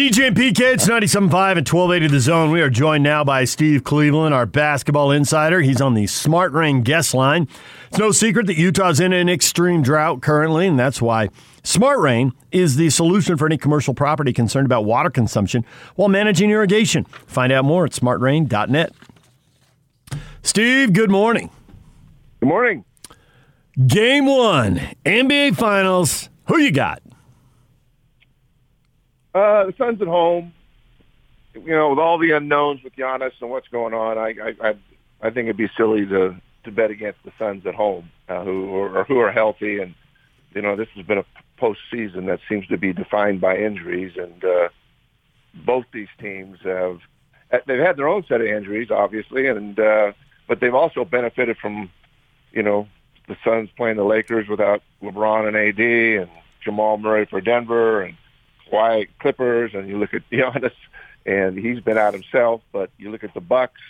DJ and PK, it's 97.5 and 1280 The Zone. We are joined now by Steve Cleveland, our basketball insider. He's on the Smart Rain guest line. It's no secret that Utah's in an extreme drought currently, and that's why Smart Rain is the solution for any commercial property concerned about water consumption while managing irrigation. Find out more at smartrain.net. Steve, good morning. Good morning. Game one, NBA Finals. Who you got? Uh, the Suns at home. You know, with all the unknowns with Giannis and what's going on, I I I, I think it'd be silly to to bet against the Suns at home, uh, who are who are healthy, and you know this has been a postseason that seems to be defined by injuries, and uh, both these teams have they've had their own set of injuries, obviously, and uh, but they've also benefited from you know the Suns playing the Lakers without LeBron and AD, and Jamal Murray for Denver, and Kawhi Clippers, and you look at Giannis, and he's been out himself. But you look at the Bucks,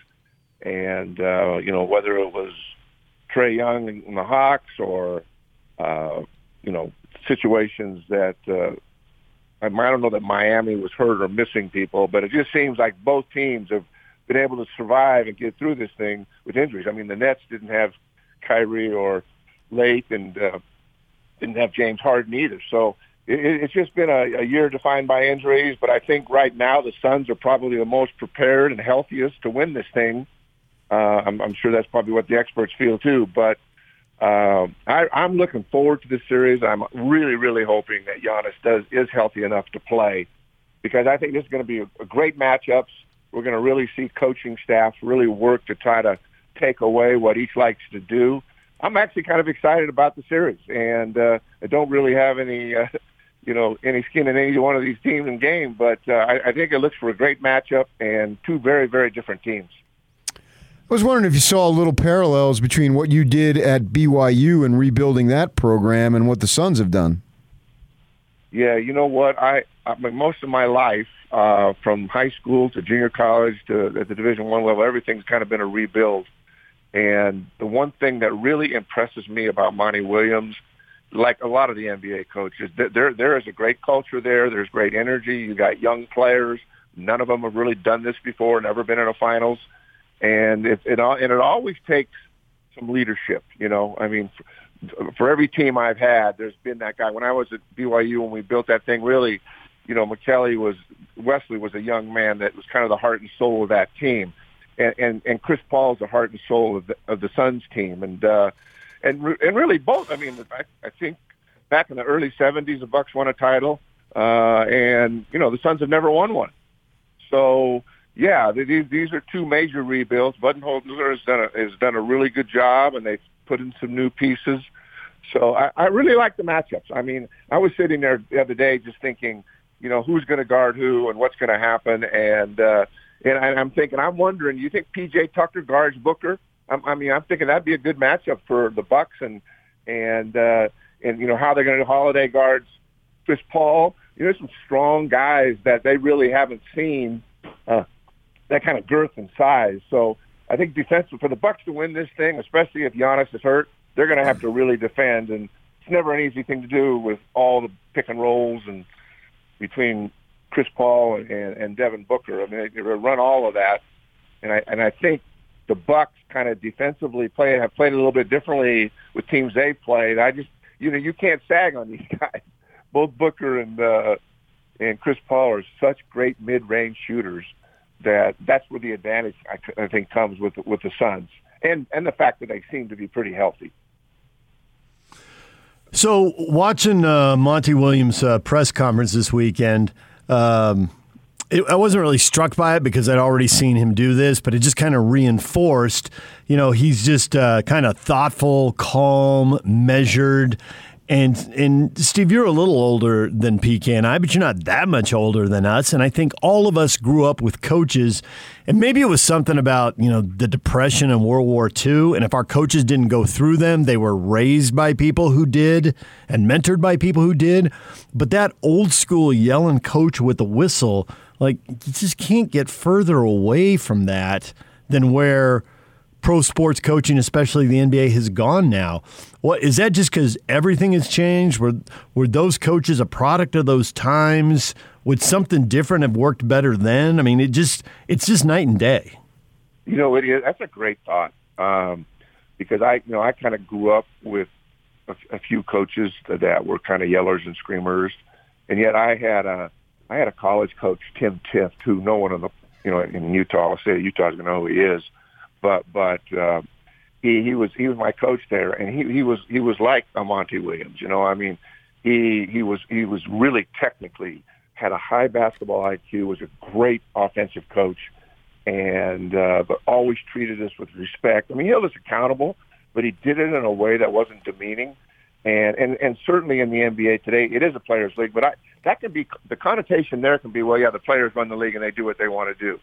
and uh, you know whether it was Trae Young and the Hawks, or uh, you know situations that uh, I don't know that Miami was hurt or missing people, but it just seems like both teams have been able to survive and get through this thing with injuries. I mean, the Nets didn't have Kyrie or Late, and uh, didn't have James Harden either. So it, it's just been a, a year defined by injuries, but I think right now the Suns are probably the most prepared and healthiest to win this thing. Uh, I'm, I'm sure that's probably what the experts feel too. But uh, I, I'm looking forward to this series. I'm really, really hoping that Giannis does is healthy enough to play because I think this is going to be a, a great matchups. We're going to really see coaching staffs really work to try to take away what each likes to do. I'm actually kind of excited about the series, and uh, I don't really have any uh, you know, any skin in any one of these teams in game. But uh, I, I think it looks for a great matchup and two very, very different teams. I was wondering if you saw little parallels between what you did at BYU and rebuilding that program and what the Suns have done. Yeah, you know what? I, I most of my life, uh, from high school to junior college to at the Division One level, everything's kind of been a rebuild. And the one thing that really impresses me about Monty Williams like a lot of the NBA coaches, there there is a great culture there. There's great energy. You got young players. None of them have really done this before. Never been in a finals, and it it and it always takes some leadership. You know, I mean, for, for every team I've had, there's been that guy. When I was at BYU when we built that thing, really, you know, Mekeli was Wesley was a young man that was kind of the heart and soul of that team, and and, and Chris Paul's the heart and soul of the, of the Suns team, and. uh and re- and really both. I mean, I, I think back in the early '70s, the Bucks won a title, uh, and you know the Suns have never won one. So yeah, these these are two major rebuilds. Budenholzer has done a, has done a really good job, and they've put in some new pieces. So I, I really like the matchups. I mean, I was sitting there the other day just thinking, you know, who's going to guard who and what's going to happen, and uh, and I, I'm thinking, I'm wondering, you think PJ Tucker guards Booker? I mean, I'm thinking that'd be a good matchup for the Bucks and and uh, and you know how they're going to do Holiday guards. Chris Paul, you know, some strong guys that they really haven't seen uh, that kind of girth and size. So I think defensive for the Bucks to win this thing, especially if Giannis is hurt, they're going to have to really defend, and it's never an easy thing to do with all the pick and rolls and between Chris Paul and, and Devin Booker. I mean, they run all of that, and I and I think the Bucks kind of defensively play have played a little bit differently with teams they've played. I just you know you can't sag on these guys. Both Booker and uh, and Chris Paul are such great mid-range shooters that that's where the advantage I, I think comes with with the Suns and and the fact that they seem to be pretty healthy. So watching uh, Monty Williams' uh, press conference this weekend. Um, it, I wasn't really struck by it because I'd already seen him do this, but it just kind of reinforced. You know, he's just uh, kind of thoughtful, calm, measured. And and Steve, you're a little older than PK and I, but you're not that much older than us. And I think all of us grew up with coaches, and maybe it was something about you know the Depression and World War II. And if our coaches didn't go through them, they were raised by people who did and mentored by people who did. But that old school yelling coach with the whistle like, you just can't get further away from that than where pro sports coaching, especially the NBA, has gone now. What is that? Just because everything has changed? Were were those coaches a product of those times? would something different have worked better then? I mean, it just it's just night and day. You know, it is. That's a great thought um, because I, you know, I kind of grew up with a, a few coaches that were kind of yellers and screamers, and yet I had a I had a college coach, Tim Tift, who no one in the you know in Utah, I'll say Utah's to know who he is, but but uh, he he was he was my coach there, and he he was he was like a Monty Williams. You know, I mean, he he was he was really technically had a high basketball IQ, was a great offensive coach, and uh, but always treated us with respect. I mean, he held us accountable, but he did it in a way that wasn't demeaning. And and and certainly in the NBA today, it is a players' league. But I, that can be the connotation there can be well, yeah, the players run the league and they do what they want to do.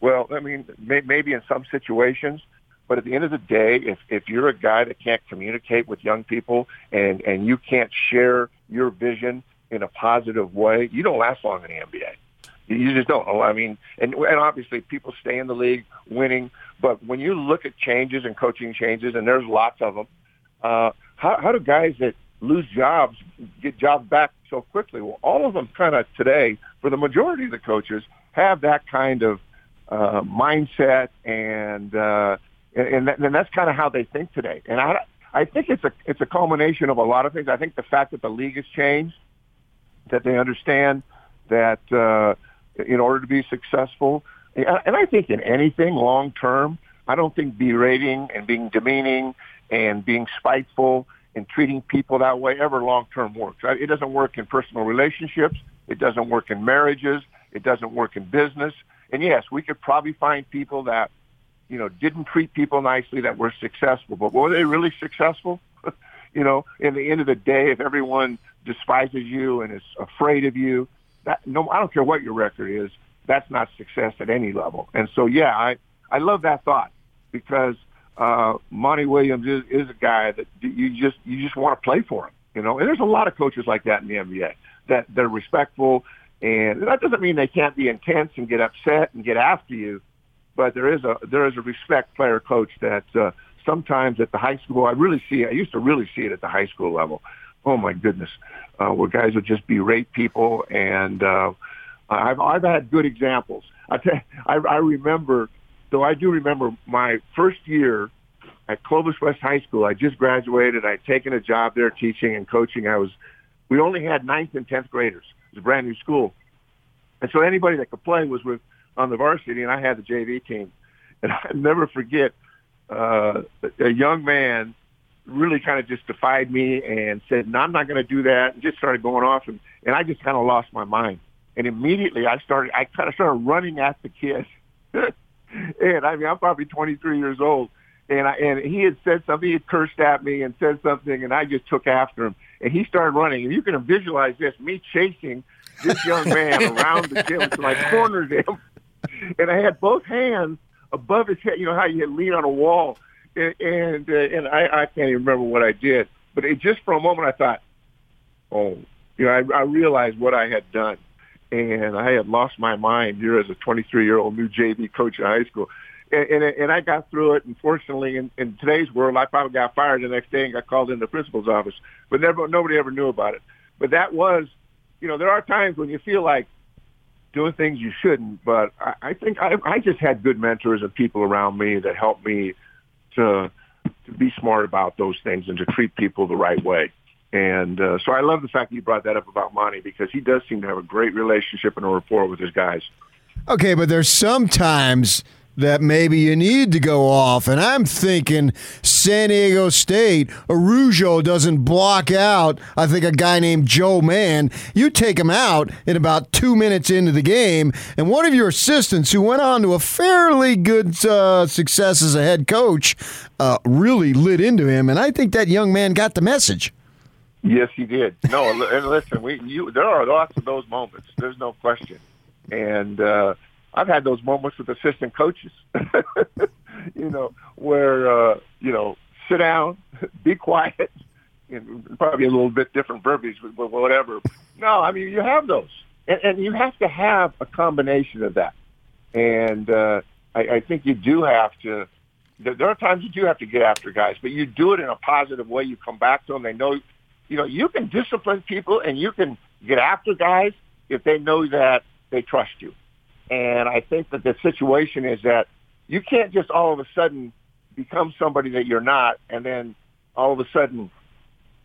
Well, I mean, may, maybe in some situations, but at the end of the day, if if you're a guy that can't communicate with young people and and you can't share your vision in a positive way, you don't last long in the NBA. You just don't. I mean, and and obviously people stay in the league winning, but when you look at changes and coaching changes, and there's lots of them, uh, how how do guys that lose jobs get jobs back so quickly? Well, all of them kind of today, for the majority of the coaches, have that kind of uh, mindset and uh, and, that, and that's kind of how they think today. And I, I think it's a it's a culmination of a lot of things. I think the fact that the league has changed, that they understand that uh, in order to be successful, and I think in anything long term, I don't think berating and being demeaning and being spiteful and treating people that way ever long term works. It doesn't work in personal relationships. It doesn't work in marriages. It doesn't work in business. And yes, we could probably find people that you know, didn't treat people nicely that were successful. But were they really successful? you know, in the end of the day, if everyone despises you and is afraid of you, that no, I don't care what your record is, that's not success at any level. And so, yeah, I I love that thought because uh, Monty Williams is, is a guy that you just you just want to play for him. You know, and there's a lot of coaches like that in the NBA that they're respectful, and that doesn't mean they can't be intense and get upset and get after you but there is a there is a respect player coach that uh, sometimes at the high school I really see I used to really see it at the high school level. Oh my goodness, uh, where guys would just berate people, and uh, I've I've had good examples. I, I remember, though I do remember my first year at Clovis West High School. I just graduated. I'd taken a job there teaching and coaching. I was we only had ninth and tenth graders. It was a brand new school, and so anybody that could play was with on the varsity, and I had the JV team. And I never forget uh, a young man really kind of just defied me and said, "No, I'm not going to do that," and just started going off, and and I just kind of lost my mind. And immediately I started, I kind of started running at the kid. and I mean, I'm probably 23 years old, and I and he had said something, he had cursed at me and said something, and I just took after him, and he started running. And you can visualize this: me chasing this young man around the gym until I cornered him. And I had both hands above his head. You know how you lean on a wall, and and, uh, and I, I can't even remember what I did, but it just for a moment I thought, oh, you know, I, I realized what I had done, and I had lost my mind here as a 23 year old new JV coach in high school. And, and, and I got through it. Unfortunately, in, in today's world, I probably got fired the next day and got called into the principal's office. But never, nobody ever knew about it. But that was, you know, there are times when you feel like doing things you shouldn't. But I, I think I, I just had good mentors and people around me that helped me to to be smart about those things and to treat people the right way. And uh, so I love the fact that you brought that up about Monty because he does seem to have a great relationship and a rapport with his guys. Okay, but there's sometimes that maybe you need to go off. And I'm thinking San Diego State, Araujo doesn't block out, I think, a guy named Joe Mann. You take him out in about two minutes into the game, and one of your assistants, who went on to a fairly good uh, success as a head coach, uh, really lit into him. And I think that young man got the message. Yes, he did. No, and listen, we you, there are lots of those moments. There's no question. And uh, I've had those moments with assistant coaches, you know, where, uh, you know, sit down, be quiet, and probably a little bit different verbiage, but whatever. No, I mean, you have those. And, and you have to have a combination of that. And uh, I, I think you do have to, there are times you do have to get after guys, but you do it in a positive way. You come back to them. They know, you know, you can discipline people and you can get after guys if they know that they trust you. And I think that the situation is that you can't just all of a sudden become somebody that you're not, and then all of a sudden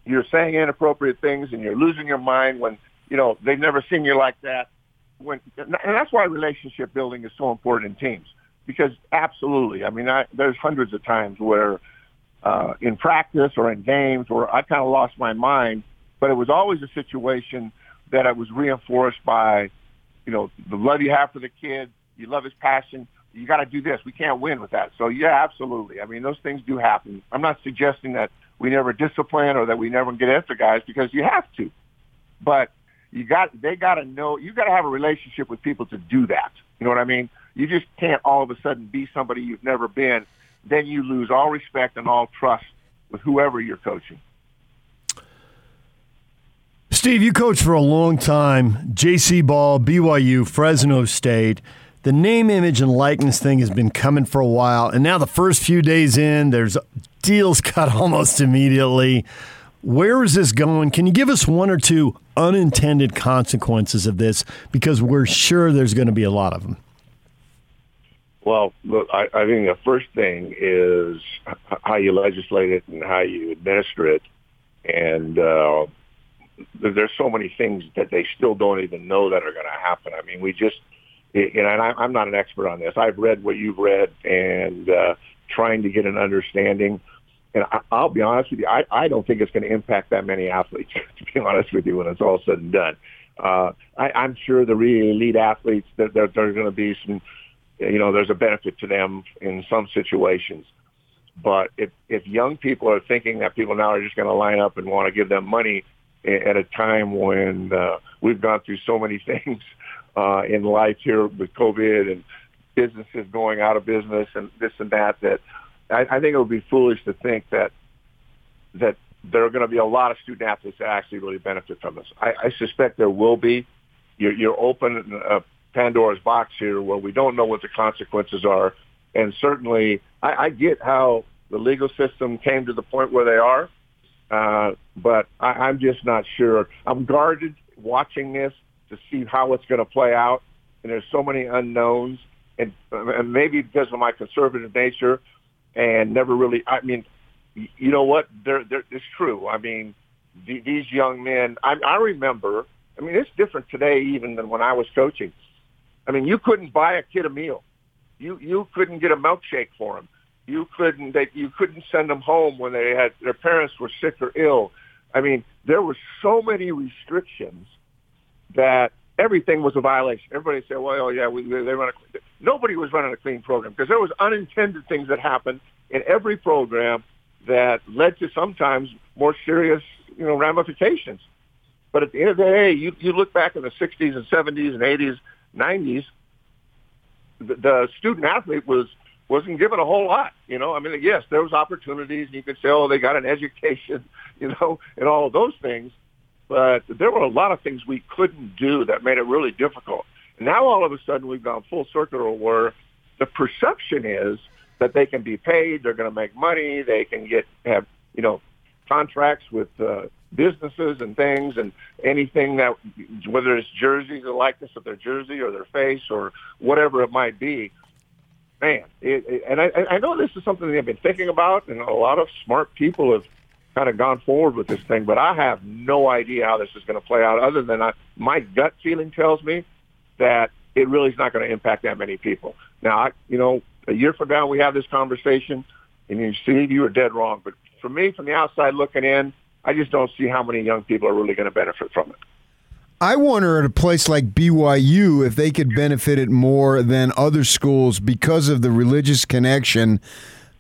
you're saying inappropriate things and you're losing your mind when you know they've never seen you like that. When and that's why relationship building is so important in teams because absolutely, I mean, I, there's hundreds of times where uh, in practice or in games where I kind of lost my mind, but it was always a situation that I was reinforced by, you know, the love you have for the kid, you love his passion. You got to do this. We can't win with that. So yeah, absolutely. I mean, those things do happen. I'm not suggesting that we never discipline or that we never get after guys because you have to, but you got they got to know you got to have a relationship with people to do that. You know what I mean? You just can't all of a sudden be somebody you've never been. Then you lose all respect and all trust with whoever you're coaching. Steve, you coached for a long time. JC Ball, BYU, Fresno State. The name, image, and likeness thing has been coming for a while, and now the first few days in, there's deals cut almost immediately. Where is this going? Can you give us one or two unintended consequences of this? Because we're sure there's going to be a lot of them. Well, look, I, I think the first thing is how you legislate it and how you administer it. And uh, there's so many things that they still don't even know that are going to happen. I mean, we just, you know, and I, I'm not an expert on this. I've read what you've read and uh, trying to get an understanding. And I, I'll be honest with you, I, I don't think it's going to impact that many athletes, to be honest with you, when it's all said and done. Uh, I, I'm sure the really elite athletes, that there, there are going to be some you know, there's a benefit to them in some situations. But if, if young people are thinking that people now are just going to line up and want to give them money at a time when uh, we've gone through so many things uh, in life here with COVID and businesses going out of business and this and that, that I, I think it would be foolish to think that that there are going to be a lot of student athletes that actually really benefit from this. I, I suspect there will be. You're, open uh, Pandora's box here where we don't know what the consequences are. And certainly, I, I get how the legal system came to the point where they are, uh, but I, I'm just not sure. I'm guarded watching this to see how it's going to play out, and there's so many unknowns, and, and maybe because of my conservative nature, and never really. I mean, you know what? There, there, it's true. I mean, these young men. I, I remember. I mean, it's different today even than when I was coaching. I mean, you couldn't buy a kid a meal. You you couldn't get a milkshake for him. You couldn't they, you couldn't send them home when they had their parents were sick or ill. I mean, there were so many restrictions that everything was a violation. Everybody said, "Well, oh, yeah, we, they run a." Nobody was running a clean program because there was unintended things that happened in every program that led to sometimes more serious, you know, ramifications. But at the end of the day, you you look back in the '60s and '70s and '80s 90s, the, the student athlete was wasn't given a whole lot. You know, I mean, yes, there was opportunities. And you could say, oh, they got an education, you know, and all of those things. But there were a lot of things we couldn't do that made it really difficult. Now all of a sudden we've gone full circle where the perception is that they can be paid, they're going to make money, they can get have you know contracts with uh, businesses and things and anything that whether it's jerseys the likeness of their jersey or their face or whatever it might be man it, it, and I, I know this is something they've been thinking about and a lot of smart people have kind of gone forward with this thing but i have no idea how this is going to play out other than I, my gut feeling tells me that it really is not going to impact that many people. Now I, you know a year from now we have this conversation and you see you are dead wrong but for me from the outside looking in I just don't see how many young people are really going to benefit from it. I wonder at a place like BYU if they could benefit it more than other schools because of the religious connection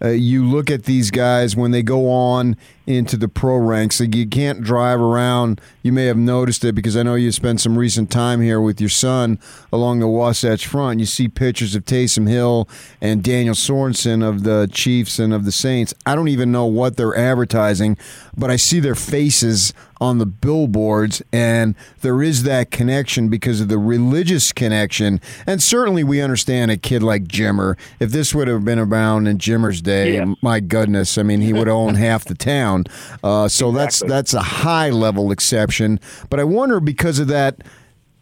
uh, you look at these guys when they go on into the pro ranks. Like you can't drive around. You may have noticed it because I know you spent some recent time here with your son along the Wasatch Front. You see pictures of Taysom Hill and Daniel Sorensen of the Chiefs and of the Saints. I don't even know what they're advertising, but I see their faces on the billboards, and there is that connection because of the religious connection. And certainly, we understand a kid like Jimmer. If this would have been around in Jimmer's day, yeah. my goodness, I mean, he would own half the town. Uh, so exactly. that's that's a high level exception. But I wonder because of that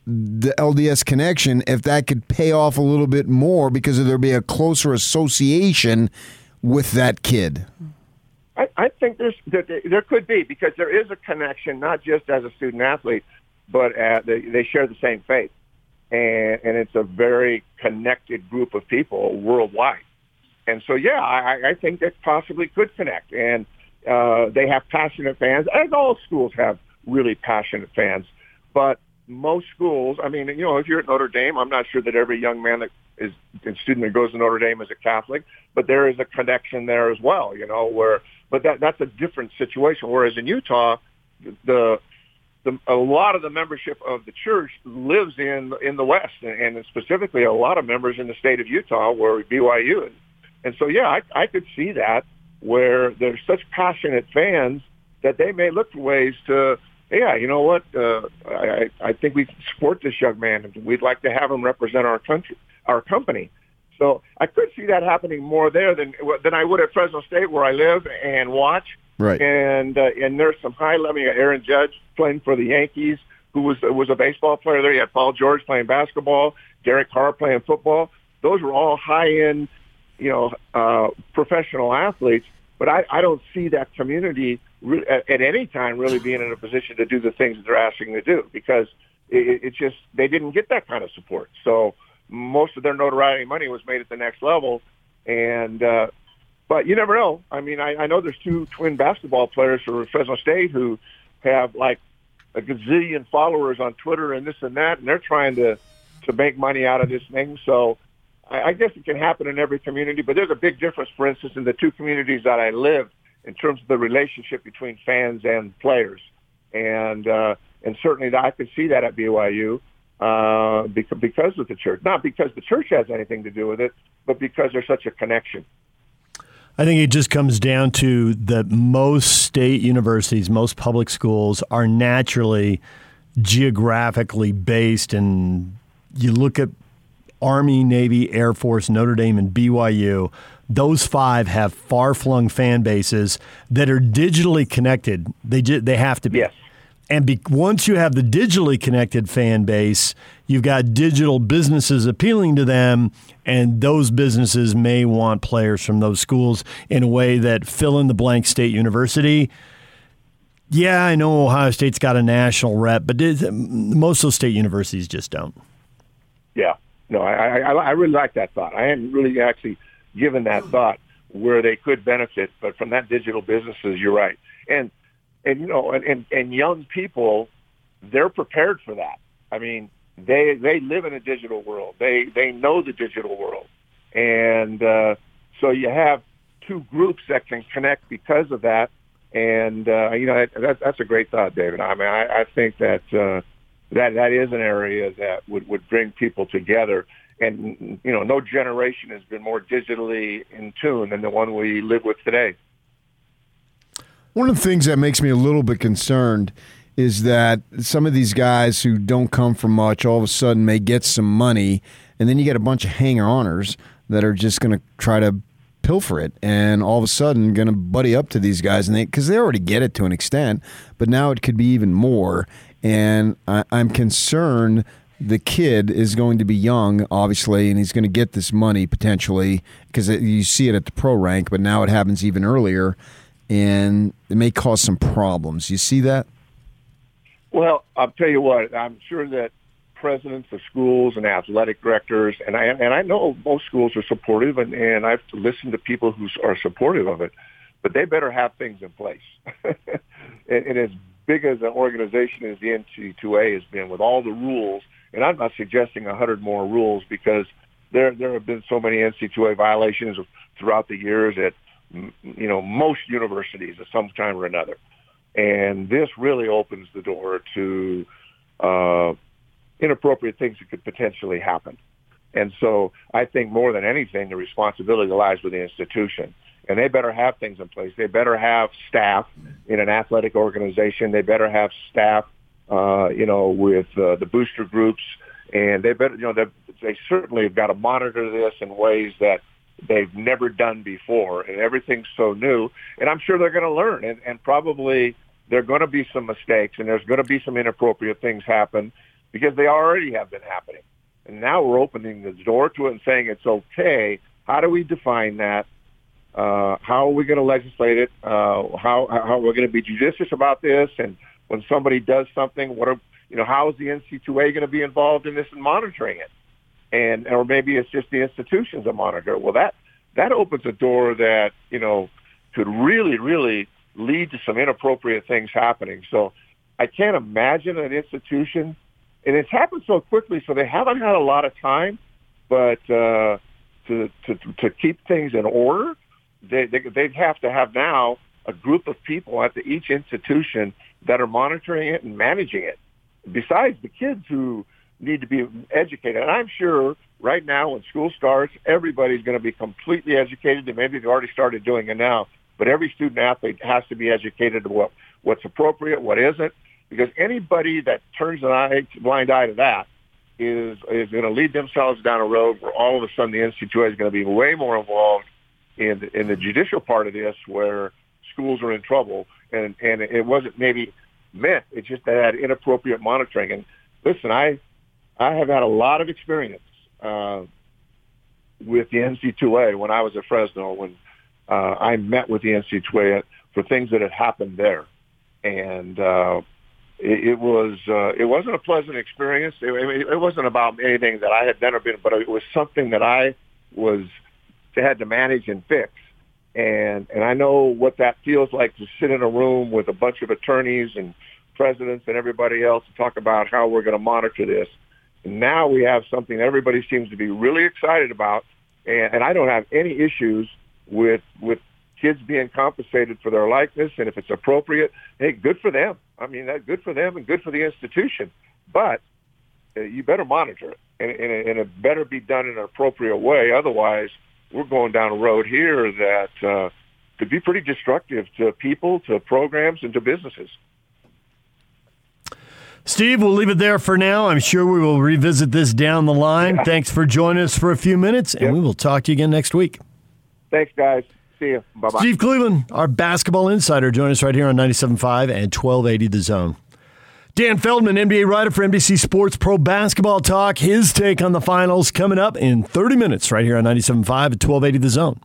the LDS connection if that could pay off a little bit more because there'd be a closer association with that kid. I, I think there's there, there could be because there is a connection, not just as a student athlete, but they, they share the same faith, and and it's a very connected group of people worldwide. And so, yeah, I, I think that possibly could connect, and uh, they have passionate fans, as all schools have really passionate fans. But most schools, I mean, you know, if you're at Notre Dame, I'm not sure that every young man that is a student that goes to Notre Dame is a Catholic, but there is a connection there as well, you know, where, but that, that's a different situation. Whereas in Utah, the, the, a lot of the membership of the church lives in, in the West and, and specifically a lot of members in the state of Utah where BYU is. And so, yeah, I, I could see that where there's such passionate fans that they may look for ways to yeah, you know what? Uh, I, I think we support this young man, and we'd like to have him represent our country, our company. So I could see that happening more there than than I would at Fresno State, where I live and watch. Right. And uh, and there's some high level. Aaron Judge playing for the Yankees, who was was a baseball player there. You had Paul George playing basketball, Derek Carr playing football. Those were all high end, you know, uh, professional athletes. But I, I don't see that community at, at any time really being in a position to do the things that they're asking to do because it, it's just they didn't get that kind of support. So most of their notoriety money was made at the next level, and uh, but you never know. I mean, I, I know there's two twin basketball players from Fresno State who have like a gazillion followers on Twitter and this and that, and they're trying to to make money out of this thing. So I, guess it can happen in every community, but there's a big difference, for instance, in the two communities that I live in terms of the relationship between fans and players. And uh, and certainly I could see that at BYU uh, because of the church. Not because the church has anything to do with it, but because there's such a connection. I think it just comes down to that most state universities, most public schools are naturally geographically based. And you look at Army, Navy, Air Force, Notre Dame, and BYU, those five have far flung fan bases that are digitally connected. They they have to be. Yes. And be, once you have the digitally connected fan base, you've got digital businesses appealing to them, and those businesses may want players from those schools in a way that fill in the blank state university. Yeah, I know Ohio State's got a national rep, but most of those state universities just don't. Yeah, no, I, I, I really like that thought. I hadn't really actually – given that thought where they could benefit, but from that digital businesses, you're right. And, and, you know, and, and, and young people, they're prepared for that. I mean, they, they live in a digital world. They, they know the digital world. And, uh, so you have two groups that can connect because of that. And, uh, you know, that, that's a great thought, David. I mean, I, I think that, uh, that, that is an area that would, would bring people together and you know, no generation has been more digitally in tune than the one we live with today. One of the things that makes me a little bit concerned is that some of these guys who don't come from much all of a sudden may get some money, and then you get a bunch of hanger-oners that are just going to try to pilfer it, and all of a sudden going to buddy up to these guys, and they because they already get it to an extent, but now it could be even more. And I, I'm concerned the kid is going to be young, obviously, and he's going to get this money potentially because you see it at the pro rank, but now it happens even earlier, and it may cause some problems. You see that? Well, I'll tell you what. I'm sure that presidents of schools and athletic directors, and I and I know most schools are supportive, and, and I've listened to people who are supportive of it, but they better have things in place. and, and as big as an organization as the NC2A has been, with all the rules and I'm not suggesting hundred more rules because there there have been so many NC2A violations throughout the years at you know most universities at some time or another, and this really opens the door to uh, inappropriate things that could potentially happen. And so I think more than anything, the responsibility lies with the institution. And they better have things in place. They better have staff in an athletic organization. They better have staff uh, you know, with uh, the booster groups, and they better, you know, they they certainly have got to monitor this in ways that they've never done before, and everything's so new. And I'm sure they're going to learn, and, and probably there are going to be some mistakes, and there's going to be some inappropriate things happen. because they already have been happening. And now we're opening the door to it and saying it's okay. How do we define that? Uh, how are we going to legislate it? Uh, how how are we're going to be judicious about this? And when somebody does something, what are you know? How is the NC2A going to be involved in this and monitoring it? And or maybe it's just the institutions that monitor it. Well, that that opens a door that you know could really really lead to some inappropriate things happening. So I can't imagine an institution, and it's happened so quickly, so they haven't had a lot of time, but uh, to to to keep things in order they, they they'd have to have now a group of people at the, each institution that are monitoring it and managing it. Besides the kids who need to be educated, and I'm sure right now when school starts, everybody's going to be completely educated, and maybe they've already started doing it now. But every student athlete has to be educated to what what's appropriate, what isn't, because anybody that turns an eye, blind eye to that is is going to lead themselves down a road where all of a sudden the NC2A is going to be way more involved in in the judicial part of this where schools are in trouble. And and it wasn't maybe meant it just had inappropriate monitoring. And listen i i have had a lot of experience uh with the nc2a when i was at fresno when uh i met with the nc2a for things that had happened there. And uh it, it was uh it wasn't a pleasant experience. It, it wasn't about anything that i had done or been but it was something that i was had to manage and fix. And and I know what that feels like to sit in a room with a bunch of attorneys and presidents and everybody else to talk about how we're going to monitor this. And now we have something everybody seems to be really excited about, and, and I don't have any issues with with kids being compensated for their likeness, and if it's appropriate, hey, good for them. I mean, that's good for them and good for the institution. But uh, you better monitor it, and, and, and it better be done in an appropriate way. Otherwise, we're going down a road here that uh, could be pretty destructive to people, to programs, and to businesses. Steve, we'll leave it there for now. I'm sure we will revisit this down the line. Yeah. Thanks for joining us for a few minutes, and yep. we will talk to you again next week. Thanks, guys. See you. Bye bye. Steve Cleveland, our basketball insider, join us right here on 97.5 and 1280 The Zone. Dan Feldman, NBA writer for NBC Sports Pro Basketball Talk. His take on the finals coming up in 30 minutes right here on 97.5 at 1280 The Zone.